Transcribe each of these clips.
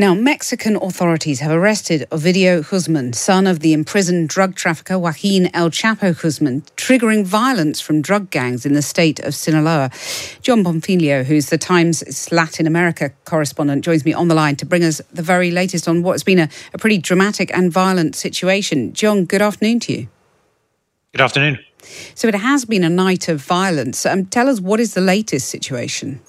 Now, Mexican authorities have arrested Ovidio Guzman, son of the imprisoned drug trafficker Joaquin El Chapo Guzman, triggering violence from drug gangs in the state of Sinaloa. Jon Bonfiglio, who's the Times Latin America correspondent, joins me on the line to bring us the very latest on what's been a, a pretty dramatic and violent situation. Jon, good afternoon to you. Good afternoon. So, it has been a night of violence. Um, tell us what is the latest situation?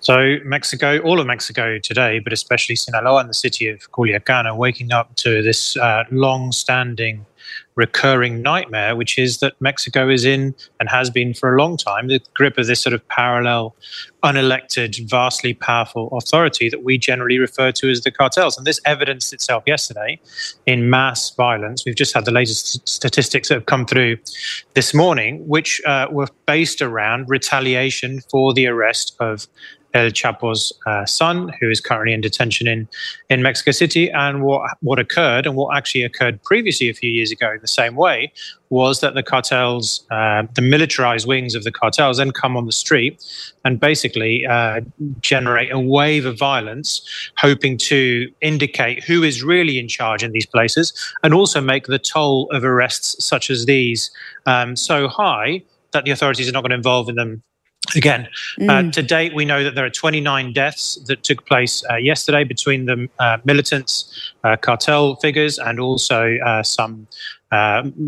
So, Mexico, all of Mexico today, but especially Sinaloa and the city of Culiacan, are waking up to this uh, long standing recurring nightmare, which is that Mexico is in and has been for a long time the grip of this sort of parallel, unelected, vastly powerful authority that we generally refer to as the cartels. And this evidenced itself yesterday in mass violence. We've just had the latest statistics that have come through this morning, which uh, were based around retaliation for the arrest of El Chapo's uh, son, who is currently in detention in, in Mexico City. And what, what occurred, and what actually occurred previously a few years ago in the same way, was that the cartels, uh, the militarized wings of the cartels, then come on the street and basically uh, generate a wave of violence, hoping to indicate who is really in charge in these places and also make the toll of arrests such as these um, so high that the authorities are not going to involve in them Again, uh, mm. uh, to date, we know that there are 29 deaths that took place uh, yesterday between the uh, militants, uh, cartel figures, and also uh, some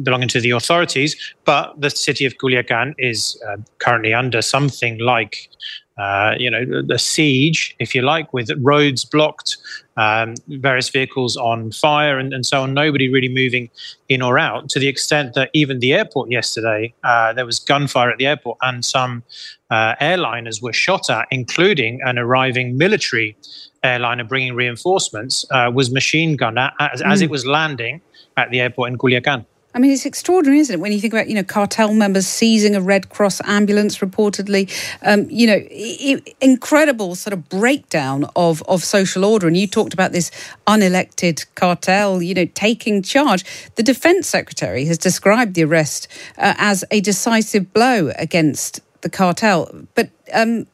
belonging to the authorities. But the city of Culiacan is currently under something like uh, you know, the siege, if you like, with roads blocked, um, various vehicles on fire, and, and, so on. Nobody really moving in or out. To the extent that even the airport yesterday, uh, there was gunfire at the airport, and some uh, airliners were shot at, including an arriving military airliner bringing reinforcements, uh, was machine gunned at, as, mm. as it was landing at the airport in Culiacan. I mean, it's extraordinary, isn't it? When you think about, you know, cartel members seizing a Red Cross ambulance, reportedly, um, you know, incredible sort of breakdown of, of social order. And you talked about this unelected cartel, you know, taking charge. The defense secretary has described the arrest uh, as a decisive blow against the cartel. But um,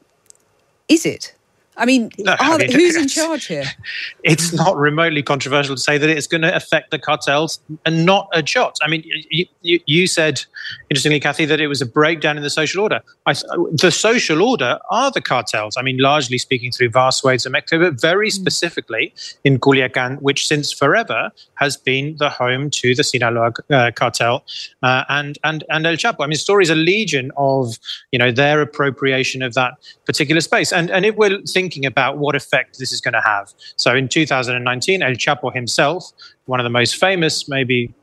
is it? I mean, no, I mean who's in charge here? It's not remotely controversial to say that it's going to affect the cartels and not a jot. I mean, you, you, you said, interestingly, Cathy, that it was a breakdown in the social order. I, the social order are the cartels. I mean, largely speaking through vast swathes of Mexico, but very mm. specifically in Culiacan, which since forever has been the home to the Sinaloa uh, cartel uh, and, and, and El Chapo. I mean, stories are legion of, you know, their appropriation of that particular space. And, and if we're thinking about what effect this is going to have. So in 2019, El Chapo himself, one of the most famous, maybe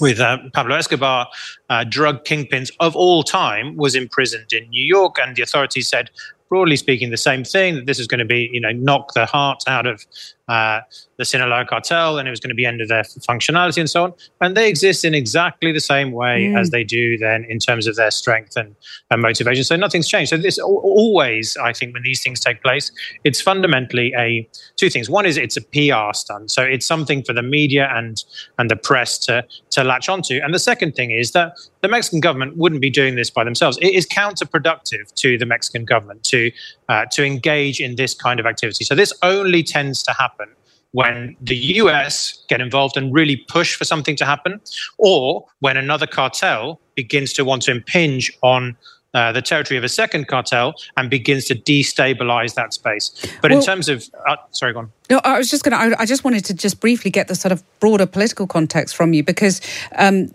with uh, Pablo Escobar, uh, drug kingpins of all time, was imprisoned in New York, and the authorities said, broadly speaking, the same thing that this is going to be, you know, knock the heart out of uh, the Sinaloa cartel and it was going to be end of their functionality and so on. And they exist in exactly the same way mm. as they do then in terms of their strength and, and motivation. So nothing's changed. So this always, I think, when these things take place, it's fundamentally a two things. One is it's a PR stunt. So it's something for the media and and the press to to latch onto. And the second thing is that the Mexican government wouldn't be doing this by themselves. It is counterproductive to the Mexican government to uh, to engage in this kind of activity. So this only tends to happen when the US get involved and really push for something to happen, or when another cartel begins to want to impinge on uh, the territory of a second cartel and begins to destabilize that space. But well, in terms of, uh, sorry, go on. No, I was just going to. I just wanted to just briefly get the sort of broader political context from you because um,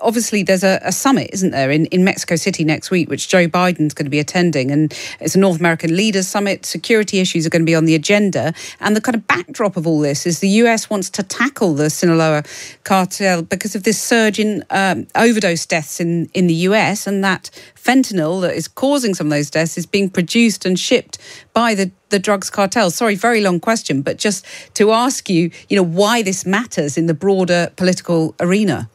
obviously there's a, a, summit, isn't there, in, in Mexico City next week, which Joe Biden's going to be attending. And it's a North American Leaders Summit. Security issues are going to be on the agenda. And the kind of backdrop of all this is the US wants to tackle the Sinaloa cartel because of this surge in um, overdose deaths in, in the US. And that fentanyl that is causing some of those deaths is being produced and shipped by the, the drugs cartels. Sorry, very long question, but just to ask you, you know, why this matters in the broader political arena.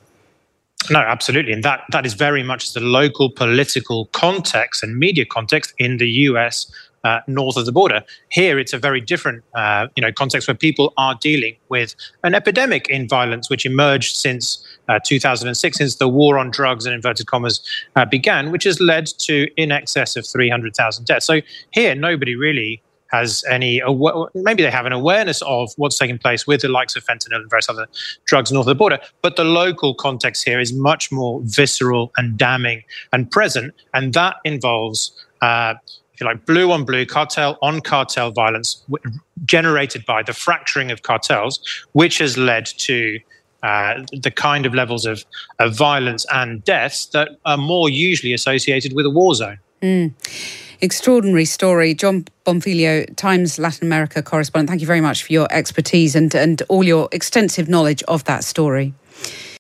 No, absolutely, and that that is very much the local political context and media context in the U.S. Uh, north of the border. Here, it's a very different, uh, you know, context where people are dealing with an epidemic in violence, which emerged since uh, 2006, since the war on drugs and inverted commas uh, began, which has led to in excess of 300,000 deaths. So here, nobody really has any maybe they have an awareness of what's taking place with the likes of fentanyl and various other drugs north of the border but the local context here is much more visceral and damning and present and that involves uh, if you like blue on blue cartel on cartel violence w- generated by the fracturing of cartels which has led to uh, the kind of levels of, of violence and deaths that are more usually associated with a war zone. Mm. Extraordinary story. Jon Bonfiglio, Times Latin America correspondent, thank you very much for your expertise and, and all your extensive knowledge of that story.